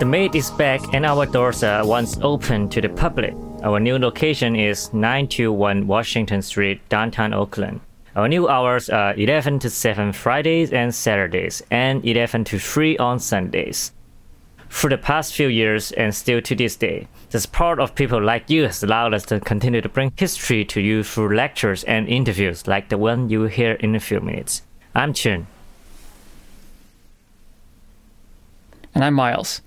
The MADE is back and our doors are once open to the public. Our new location is 921 Washington Street, downtown Oakland. Our new hours are 11 to 7 Fridays and Saturdays, and 11 to 3 on Sundays. For the past few years, and still to this day, the support of people like you has allowed us to continue to bring history to you through lectures and interviews like the one you hear in a few minutes. I'm Chun. And I'm Miles.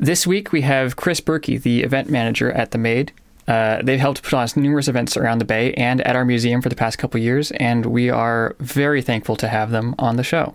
This week we have Criss Burki, the event manager at The MADE. Uh, they've helped put on numerous events around the Bay and at our museum for the past couple years, and we are very thankful to have them on the show.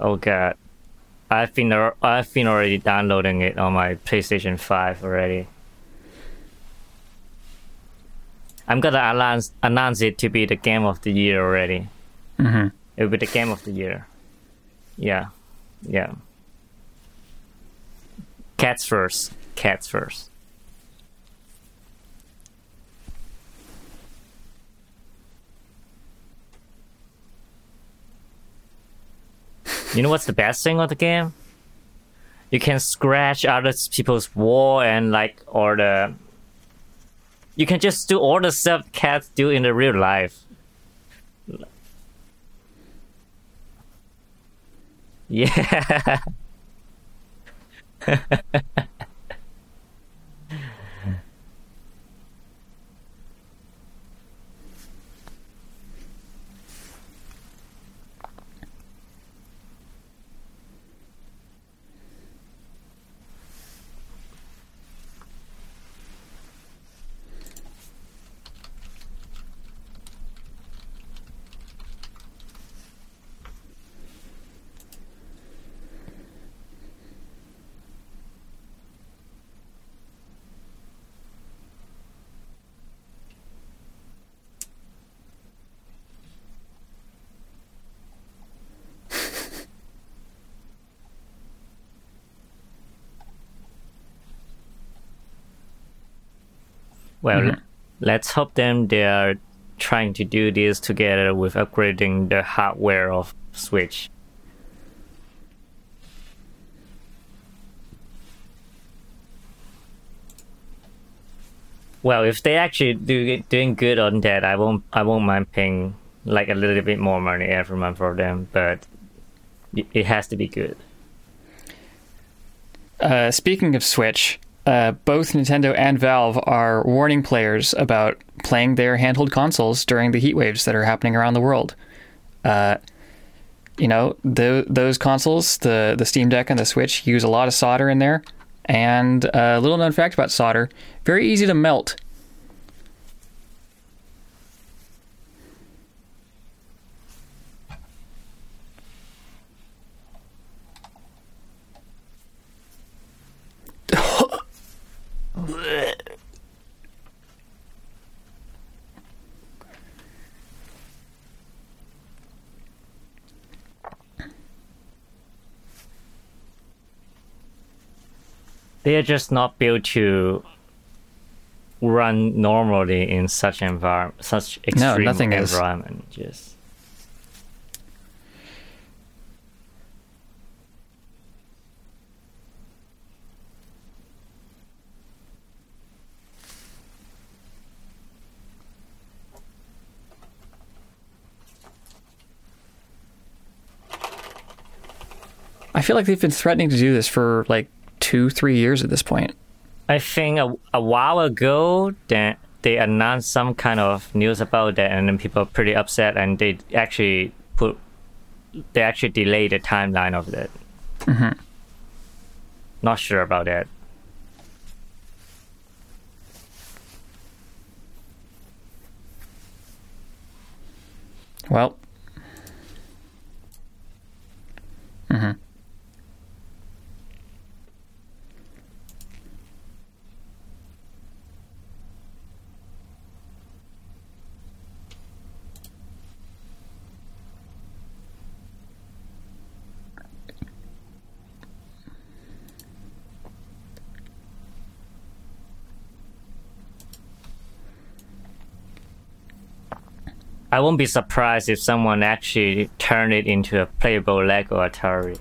Oh god. I've been I've been already downloading it on my PlayStation 5 already. I'm gonna announce announce it to be the game of the year already. Mm-hmm. It will be the game of the year. Yeah, yeah. Cats first. Cats first. You know what's the best thing of the game? You can scratch other people's wall and like or the you can just do all the stuff cats do in the real life. Yeah. Well, mm-hmm. let's hope them they are trying to do this together with upgrading the hardware of Switch. Well, if they actually do doing good on that, I won't I won't mind paying like a little bit more money every month for them, but it has to be good. Uh, speaking of Switch, uh, both Nintendo and Valve are warning players about playing their handheld consoles during the heat waves that are happening around the world. Uh, you know, the, those consoles, the the Steam Deck and the Switch, use a lot of solder in there. And a little known fact about solder: very easy to melt. They are just not built to run normally in such environment, such extreme no, nothing environment. Is. Just I feel like they've been threatening to do this for like two, three years at this point. I think a, a while ago that they announced some kind of news about that, and then people are pretty upset, and they actually put they actually delayed the timeline of that. Mm-hmm. Not sure about that. Well. Mm-hmm. I won't be surprised if someone actually turned it into a playable Lego Atari.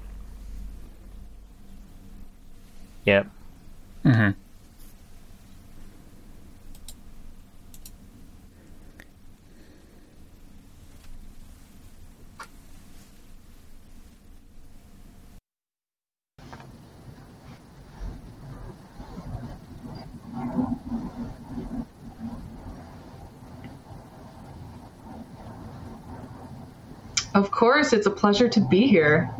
Yep. Mm-hmm. Of course, it's a pleasure to be here.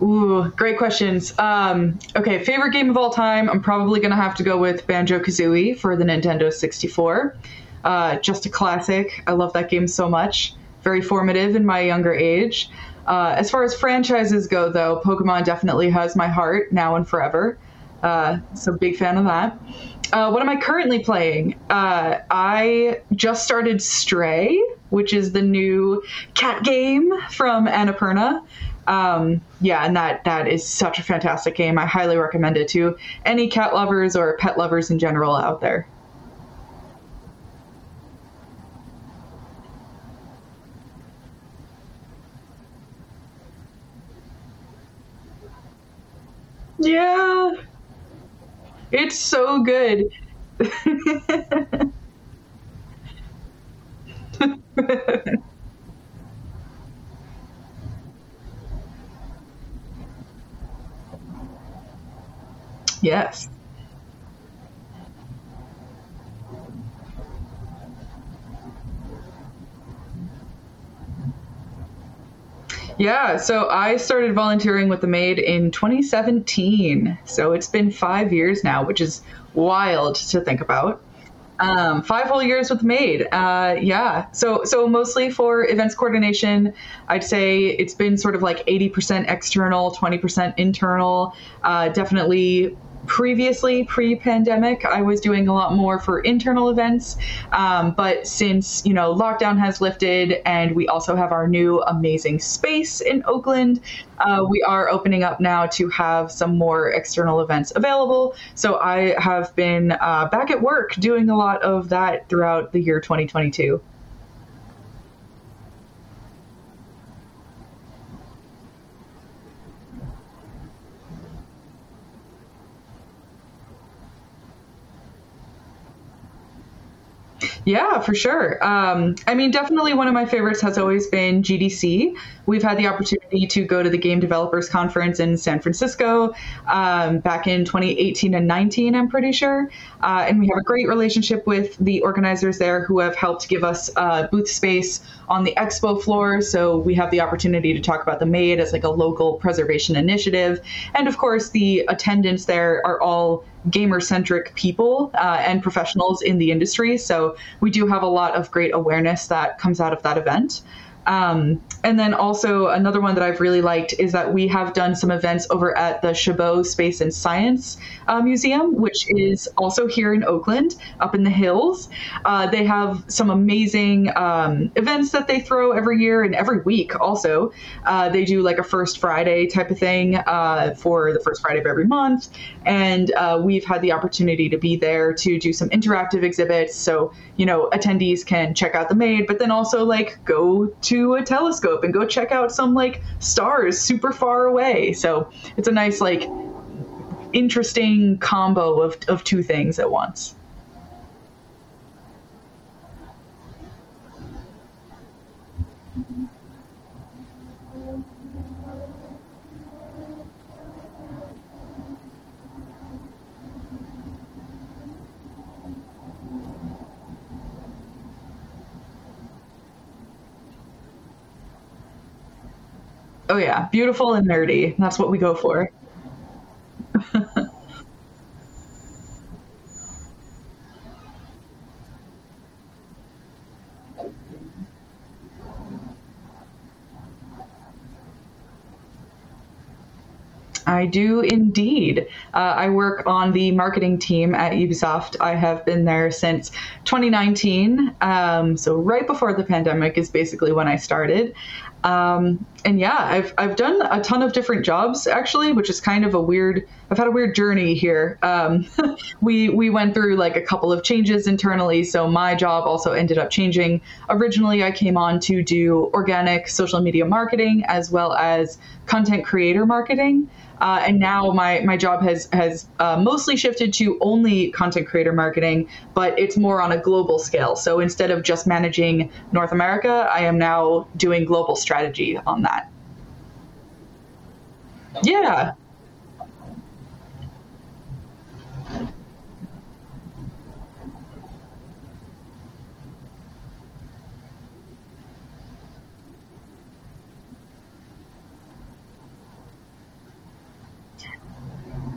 Ooh, great questions. Um, okay, favorite game of all time. I'm probably gonna have to go with Banjo Kazooie for the Nintendo 64. Uh, just a classic. I love that game so much. Very formative in my younger age. Uh, as far as franchises go, though, Pokemon definitely has my heart now and forever. Uh, so big fan of that. Uh, what am I currently playing? Uh, I just started Stray, which is the new cat game from Annapurna. Um, yeah, and that that is such a fantastic game. I highly recommend it to any cat lovers or pet lovers in general out there. Yeah, it's so good. yes. Yeah, so I started volunteering with the MADE in 2017. So it's been five years now, which is wild to think about. Um, five whole years with the MADE. Uh, yeah. So so mostly for events coordination, I'd say it's been sort of like 80% external, 20% internal. Uh, definitely previously pre-pandemic i was doing a lot more for internal events. Um, but since you know lockdown has lifted and we also have our new amazing space in oakland uh, we are opening up now to have some more external events available. So i have been uh, back at work doing a lot of that throughout the year 2022 Yeah, for sure. Um, I mean, definitely one of my favorites has always been GDC. We've had the opportunity to go to the Game Developers Conference in San Francisco um, back in 2018 and 19, I'm pretty sure. Uh, and we have a great relationship with the organizers there who have helped give us uh, booth space on the expo floor. So we have the opportunity to talk about the MADE as like a local preservation initiative. And of course, the attendants there are all gamer centric people uh, and professionals in the industry. So we do have a lot of great awareness that comes out of that event. Um, and then also another one that I've really liked is that we have done some events over at the Chabot Space and Science uh, Museum, which is also here in Oakland, up in the hills. Uh, they have some amazing um, events that they throw every year and every week. Also, uh, they do like a First Friday type of thing uh, for the first Friday of every month, and uh, we've had the opportunity to be there to do some interactive exhibits. So you know, attendees can check out the MADE, but then also like go to a telescope and go check out some like stars super far away. So it's a nice like interesting combo of, of two things at once. Oh yeah, beautiful and nerdy. That's what we go for. I do indeed. Uh, I work on the marketing team at Ubisoft. I have been there since 2019. Um, so, right before the pandemic is basically when I started. Um, and yeah, I've, I've done a ton of different jobs actually, which is kind of a weird, I've had a weird journey here. Um, we, we went through like a couple of changes internally. So my job also ended up changing. Originally, I came on to do organic social media marketing as well as content creator marketing. Uh, and now my, my job has has uh, mostly shifted to only content creator marketing, but it's more on a global scale. So instead of just managing North America, I am now doing global strategy on that. Yeah.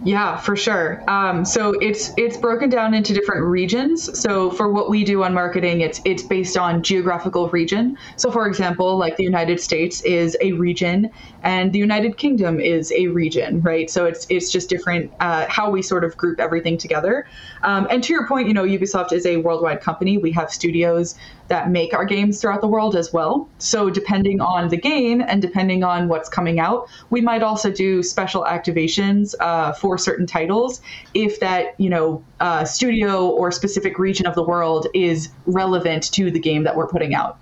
Yeah, for sure. Um, so it's it's broken down into different regions. So for what we do on marketing, it's it's based on geographical region. So for example, like the United States is a region, and the United Kingdom is a region, right? So it's it's just different uh, how we sort of group everything together. Um, and to your point, you know, Ubisoft is a worldwide company. We have studios that make our games throughout the world as well. So depending on the game and depending on what's coming out, we might also do special activations uh, for certain titles if that you know uh, studio or specific region of the world is relevant to the game that we're putting out.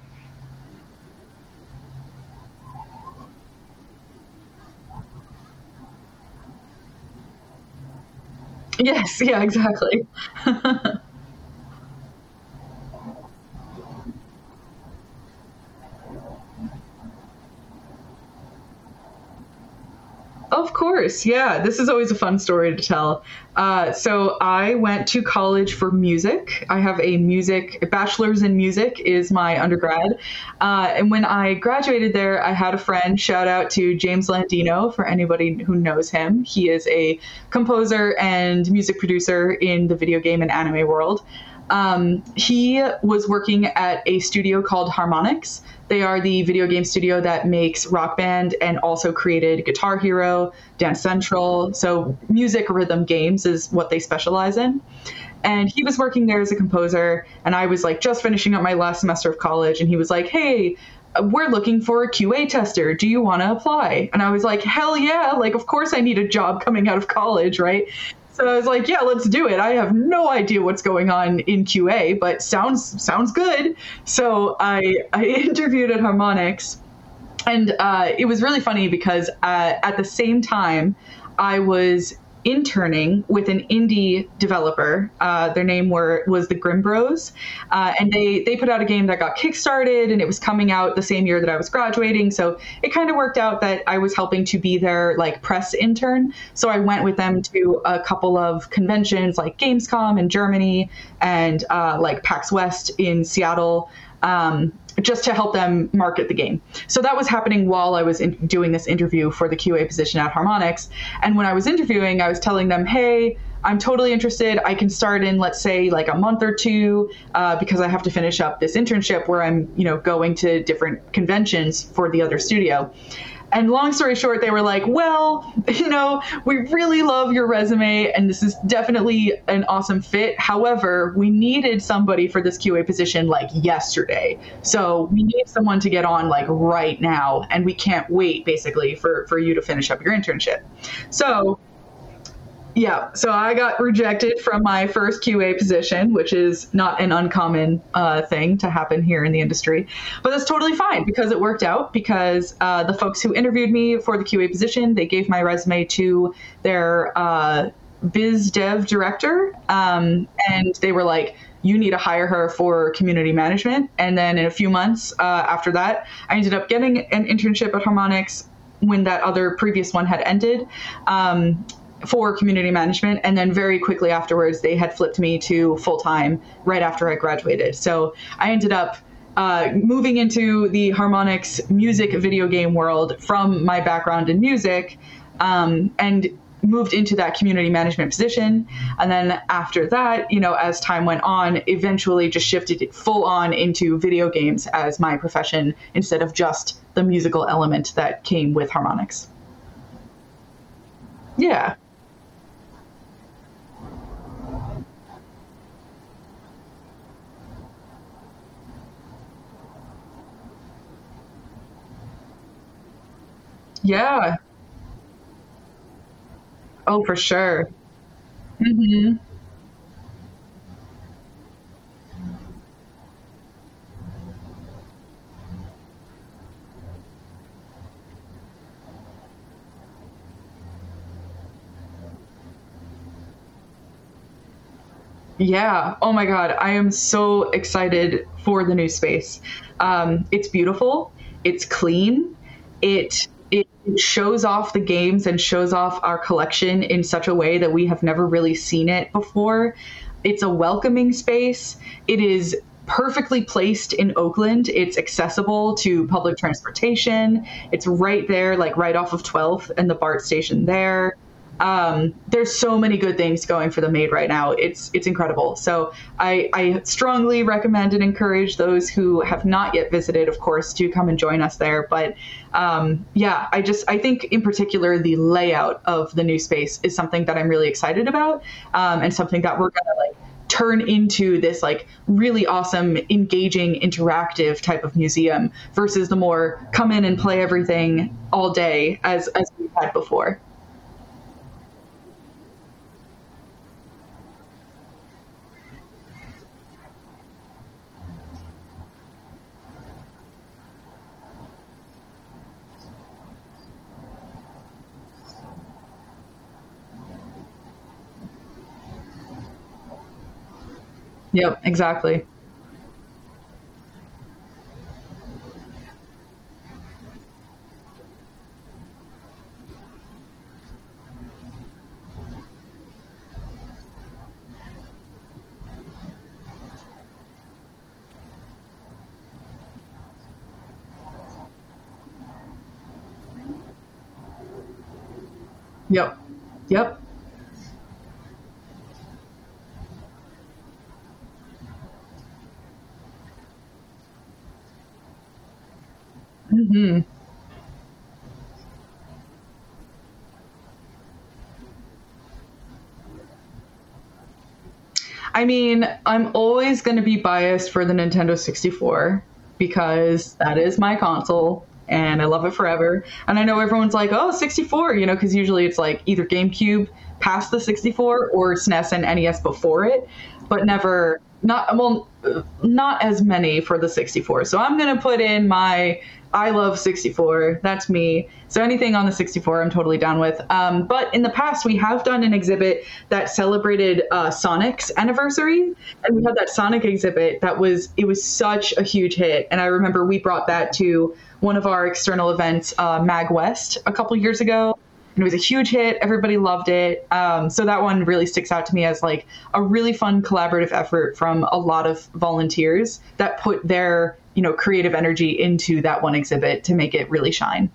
Yes, yeah, exactly. Of course, yeah. This is always a fun story to tell. Uh, so I went to college for music. I have a music a bachelor's in music is my undergrad, uh, and when I graduated there, I had a friend. Shout out to James Landino for anybody who knows him. He is a composer and music producer in the video game and anime world. Um, he was working at a studio called Harmonix. They are the video game studio that makes Rock Band and also created Guitar Hero, Dance Central. So, music rhythm games is what they specialize in. And he was working there as a composer, and I was like just finishing up my last semester of college, and he was like, Hey, we're looking for a QA tester. Do you want to apply? And I was like, hell yeah. Like, of course I need a job coming out of college, right? So I was like, yeah, let's do it. I have no idea what's going on in QA, but sounds sounds good. So I I interviewed at Harmonix, and uh, it was really funny because uh, at the same time I was interning with an indie developer. Uh, their name were was the Grim Bros, uh, and they they put out a game that got kickstarted, and it was coming out the same year that I was graduating. So it kind of worked out that I was helping to be their like press intern. So I went with them to a couple of conventions like Gamescom in Germany and uh, like PAX West in Seattle. Um, just to help them market the game. So that was happening while I was doing this interview for the QA position at Harmonix. And when I was interviewing, I was telling them, hey, I'm totally interested. I can start in, let's say, like a month or two, uh, because I have to finish up this internship where I'm, you know, going to different conventions for the other studio. And long story short, they were like, well, you know, we really love your resume and this is definitely an awesome fit. However, we needed somebody for this QA position like yesterday. So we need someone to get on like right now and we can't wait basically for, for you to finish up your internship. So yeah, so I got rejected from my first QA position, which is not an uncommon uh, thing to happen here in the industry. But that's totally fine because it worked out. Because uh, the folks who interviewed me for the QA position, they gave my resume to their uh, biz dev director, um, and they were like, "You need to hire her for community management." And then in a few months uh, after that, I ended up getting an internship at Harmonix when that other previous one had ended. Um, for community management and then very quickly afterwards they had flipped me to full time right after I graduated. So I ended up uh, moving into the Harmonix music video game world from my background in music um, and moved into that community management position. And then after that you know as time went on eventually just shifted full on into video games as my profession instead of just the musical element that came with Harmonix. Yeah Yeah. Oh, for sure. hmm Yeah. Oh my God. I am so excited for the new space. Um, it's beautiful. It's clean. It it shows off the games and shows off our collection in such a way that we have never really seen it before. It's a welcoming space. It is perfectly placed in Oakland. It's accessible to public transportation. It's right there, like right off of 12th and the BART station there um, there's so many good things going for the MADE right now. It's it's incredible. So I, I strongly recommend and encourage those who have not yet visited, of course, to come and join us there. But um, yeah, I just I think in particular the layout of the new space is something that I'm really excited about, um, and something that we're gonna like turn into this like really awesome engaging interactive type of museum versus the more come in and play everything all day as as we've had before Yep, exactly. Yep. Yep. hmm I mean, I'm always going to be biased for the Nintendo 64 because that is my console and I love it forever. And I know everyone's like, oh, 64, you know, because usually it's like either GameCube past the 64 or SNES and NES before it, but never, not, well, not as many for the 64. So I'm going to put in my I love 64. That's me. So anything on the 64, I'm totally down with. Um, but in the past, we have done an exhibit that celebrated uh, Sonic's anniversary, and we had that Sonic exhibit that was it was such a huge hit. And I remember we brought that to one of our external events, uh, MagWest, a couple years ago. It was a huge hit. Everybody loved it. Um, so that one really sticks out to me as like a really fun collaborative effort from a lot of volunteers that put their you know creative energy into that one exhibit to make it really shine.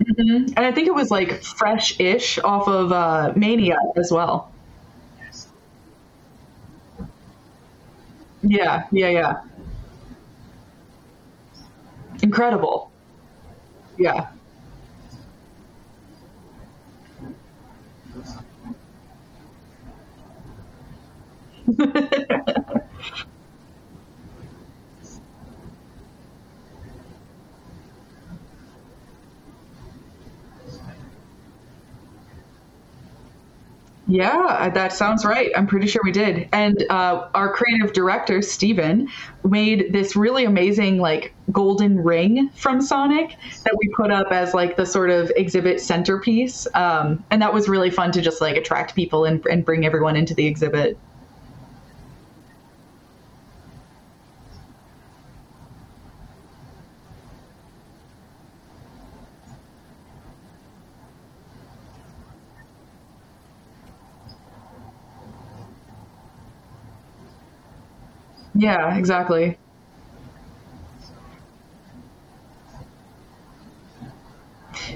hmm And I think it was like fresh-ish off of uh, Mania as well. Yeah, yeah, yeah. Incredible. Yeah. Yeah, that sounds right. I'm pretty sure we did. And uh, our creative director, Steven, made this really amazing, like, golden ring from Sonic that we put up as, like, the sort of exhibit centerpiece. Um, and that was really fun to just, like, attract people and, and bring everyone into the exhibit. Yeah, exactly.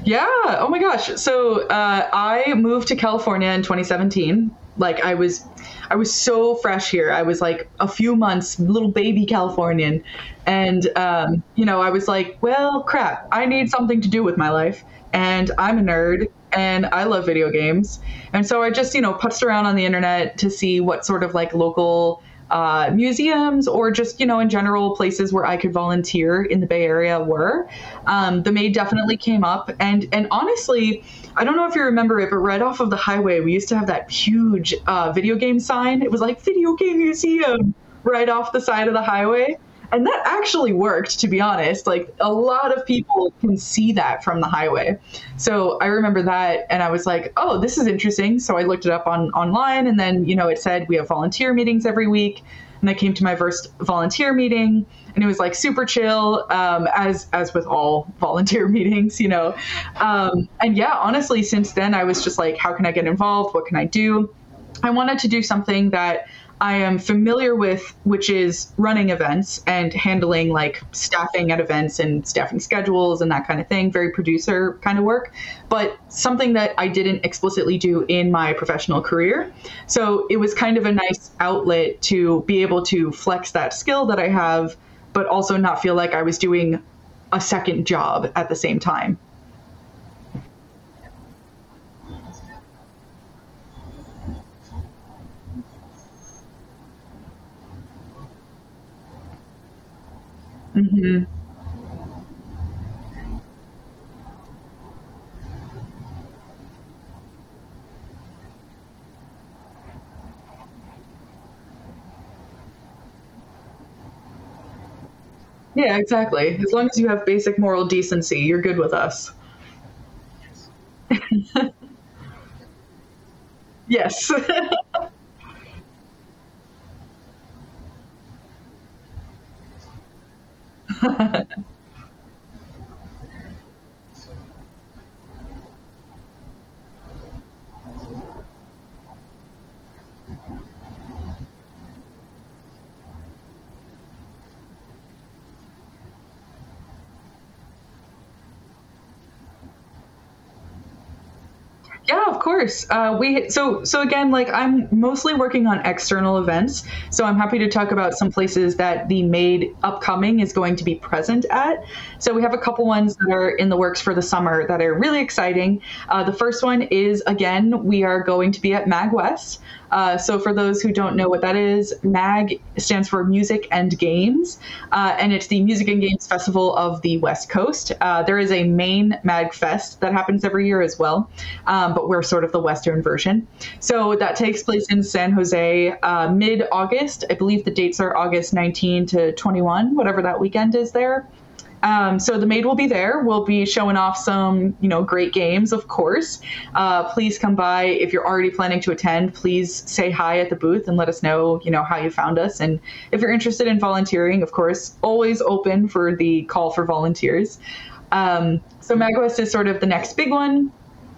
Yeah. Oh my gosh. So uh, I moved to California in 2017. Like I was, I was so fresh here. I was like a few months, little baby Californian, and um, you know, I was like, well, crap. I need something to do with my life, and I'm a nerd, and I love video games. And so I just, you know, putzed around on the internet to see what sort of like local uh, museums or just you know in general places where I could volunteer in the Bay Area were. Um, the MADE definitely came up, and and honestly, I don't know if you remember it, but right off of the highway, we used to have that huge uh, video game sign. It was like video game museum right off the side of the highway. And that actually worked, to be honest. Like a lot of people can see that from the highway. So I remember that and I was like, oh, this is interesting. So I looked it up on online and then, you know, it said we have volunteer meetings every week. And I came to my first volunteer meeting and it was like super chill, um, as as with all volunteer meetings, you know. Um, and yeah, honestly, since then I was just like, how can I get involved? What can I do? I wanted to do something that I am familiar with, which is running events and handling like staffing at events and staffing schedules and that kind of thing, very producer kind of work, but something that I didn't explicitly do in my professional career. So it was kind of a nice outlet to be able to flex that skill that I have, but also not feel like I was doing a second job at the same time. Mm-hmm. Yeah, exactly. As long as you have basic moral decency, you're good with us. yes. Yeah, course. Uh, we so so again, like I'm mostly working on external events, so I'm happy to talk about some places that the MADE upcoming is going to be present at. So we have a couple ones that are in the works for the summer that are really exciting. Uh, the first one is again, we are going to be at MagWest. Uh, so, for those who don't know what that is, MAG stands for Music and Games, uh, and it's the Music and Games Festival of the West Coast. Uh, there is a main MAG Fest that happens every year as well, um, but we're sort of the Western version. So, that takes place in San Jose uh, mid August. I believe the dates are August 19 to 21, whatever that weekend is there. Um, so the MADE will be there. We'll be showing off some, you know, great games, of course. Uh, please come by if you're already planning to attend. Please say hi at the booth and let us know, you know, how you found us. And if you're interested in volunteering, of course, always open for the call for volunteers. Um, so MagWest is sort of the next big one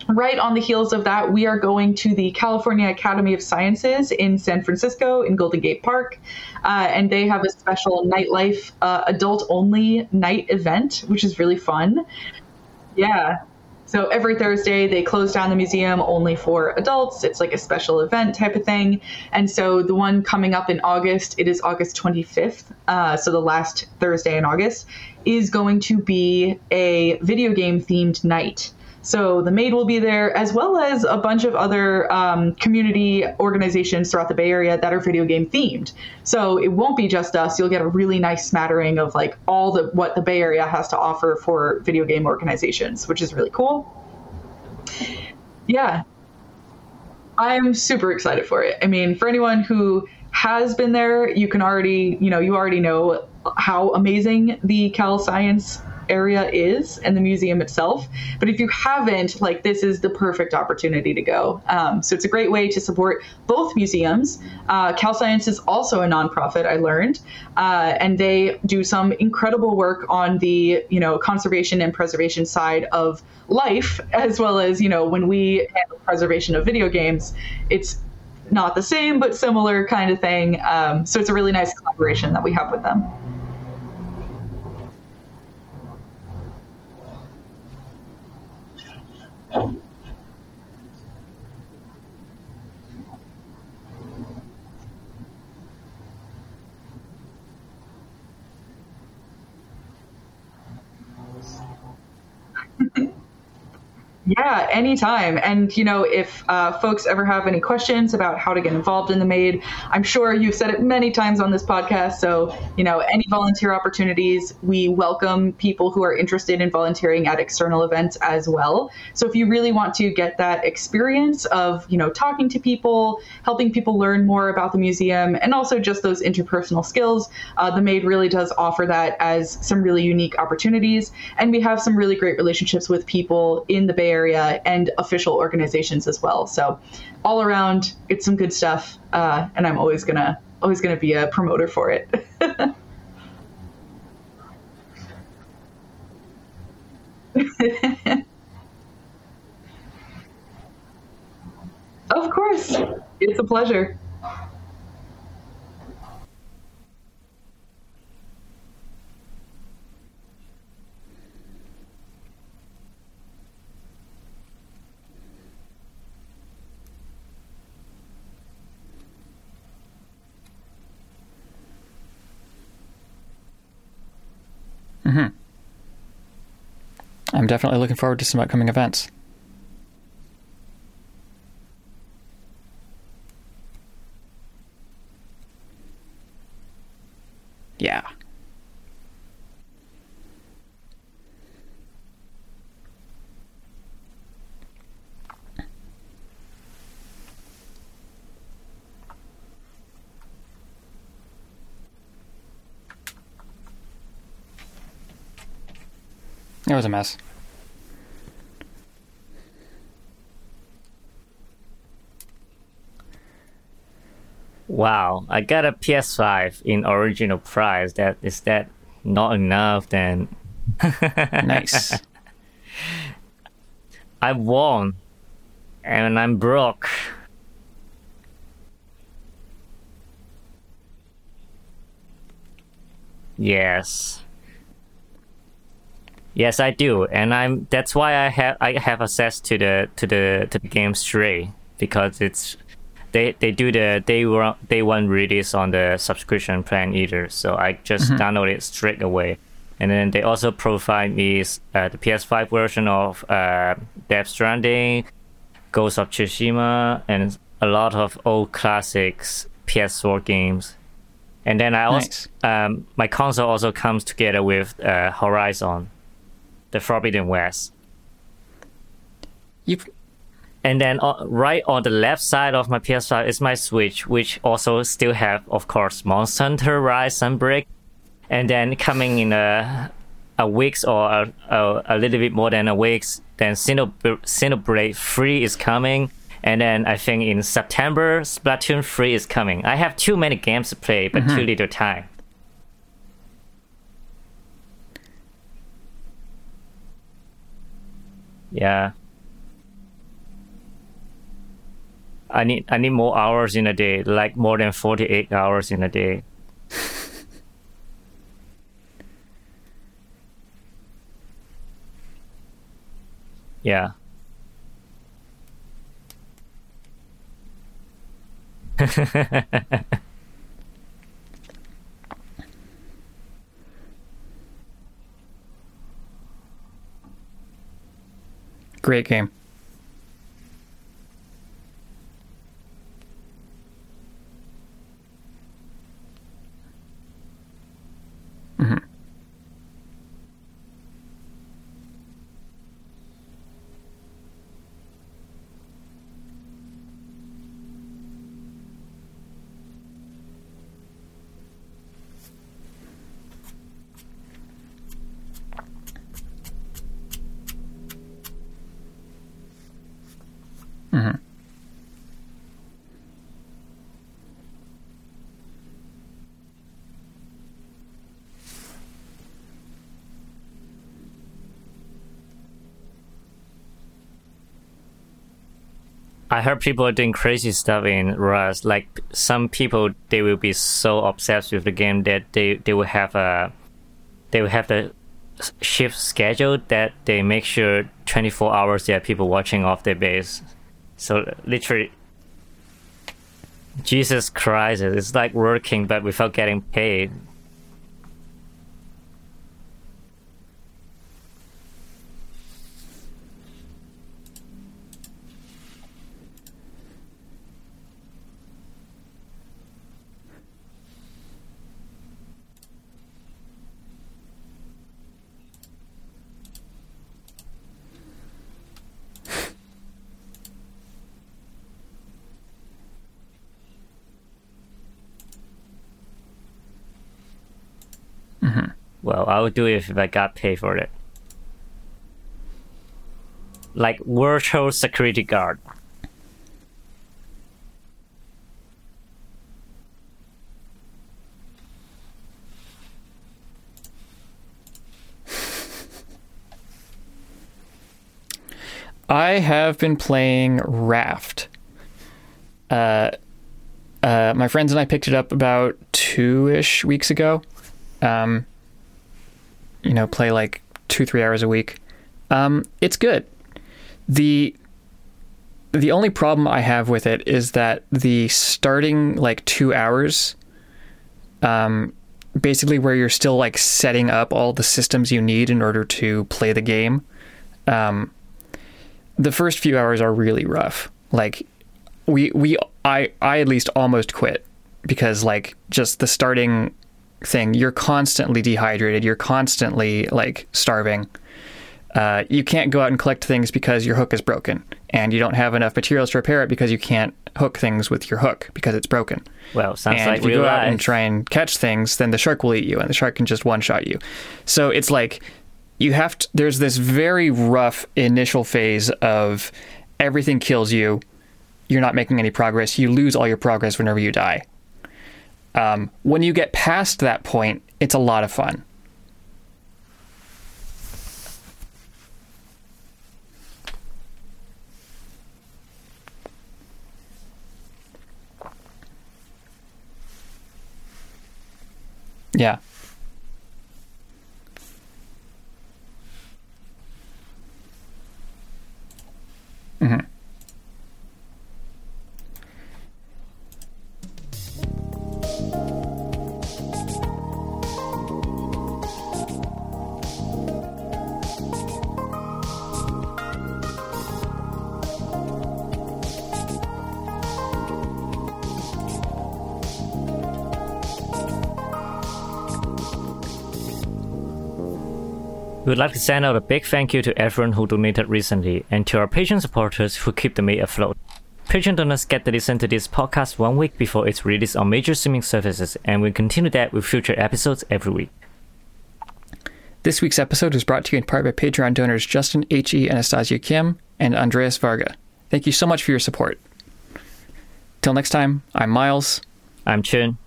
right on the heels of that, we are going to the California Academy of Sciences in San Francisco in Golden Gate Park. Uh, and they have a special nightlife, uh, adult only night event, which is really fun. Yeah. So every Thursday, they close down the museum only for adults. It's like a special event type of thing. And so the one coming up in August, it is August 25th. Uh, so the last Thursday in August is going to be a video game themed night. So the MADE will be there, as well as a bunch of other um, community organizations throughout the Bay Area that are video game themed. So it won't be just us. You'll get a really nice smattering of like all the what the Bay Area has to offer for video game organizations, which is really cool. Yeah, I'm super excited for it. I mean, for anyone who has been there, you can already, you know, you already know how amazing the Cal Science area is and the museum itself. But if you haven't, like this is the perfect opportunity to go. Um, so it's a great way to support both museums. Uh, Cal Science is also a nonprofit. I learned, uh, and they do some incredible work on the you know conservation and preservation side of life, as well as you know when we handle preservation of video games, it's not the same but similar kind of thing. Um, so it's a really nice collaboration that we have with them. Amen. Yeah, anytime. And, you know, if uh, folks ever have any questions about how to get involved in the MADE, I'm sure you've said it many times on this podcast. So, you know, any volunteer opportunities, we welcome people who are interested in volunteering at external events as well. So, if you really want to get that experience of, you know, talking to people, helping people learn more about the museum, and also just those interpersonal skills, uh, the MADE really does offer that as some really unique opportunities. And we have some really great relationships with people in the Bay Area and official organizations as well. So all around, it's some good stuff, uh, and I'm always gonna always gonna be a promoter for it. of course, it's a pleasure. Mm-hmm. I'm definitely looking forward to some upcoming events. Yeah. It was a mess. Wow, I got a PS5 in original price. That is that not enough then? nice. I won, and I'm broke. Yes. Yes, I do, and I'm. That's why I have I have access to the to the to the game Stray because it's they they do the day one day one release on the subscription plan either. So I just Mm-hmm. download it straight away, and then they also provide me uh, the PS5 version of uh, Death Stranding, Ghost of Tsushima, and a lot of old classics PS4 games. And then I also Nice. um, my console also comes together with uh, Horizon, the Forbidden West. You've And then uh, right on the left side of my PS5 is my Switch, which also still have, of course, Monster Hunter Rise Sunbreak. And then coming in a a weeks or a, a, a little bit more than a weeks, then Xenob- Xenoblade 3 is coming. And then I think in September, Splatoon 3 is coming. I have too many games to play, but too little time. Yeah. I need I need more hours in a day, like more than forty eight hours in a day. yeah. great game. Mhm. I heard people are doing crazy stuff in Rust. Like some people, they will be so obsessed with the game that they they will have a they will have the shift schedule that they make sure 24 hours there are people watching off their base. So literally, Jesus Christ, it's like working but without getting paid. Well, I would do it if I got paid for it. Like virtual security guard. I have been playing Raft. Uh, uh, my friends and I picked it up about two ish weeks ago. Um, you know, play like two, three hours a week. Um, it's good. The the only problem I have with it is that the starting like two hours, um, basically where you're still like setting up all the systems you need in order to play the game, um, the first few hours are really rough. Like we we I I at least almost quit because like just the starting thing, you're constantly dehydrated, you're constantly like starving. Uh, you can't go out and collect things because your hook is broken, and you don't have enough materials to repair it because you can't hook things with your hook because it's broken. Well, sounds and like if you go out and try and catch things, then the shark will eat you, and the shark can just one shot you. So it's like you have to. There's this very rough initial phase of everything kills you. You're not making any progress. You lose all your progress whenever you die. Um, when you get past that point, it's a lot of fun. Yeah. hmm We would like to send out a big thank you to everyone who donated recently and to our Patreon supporters who keep the MADE afloat. Patreon donors get to listen to this podcast one week before it's released on major streaming services, and we'll continue that with future episodes every week. This week's episode was brought to you in part by Patreon donors Justin H.E. Anastasia Kim and Andreas Varga. Thank you so much for your support. Till next time, I'm Miles. I'm Chun.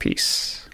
Peace.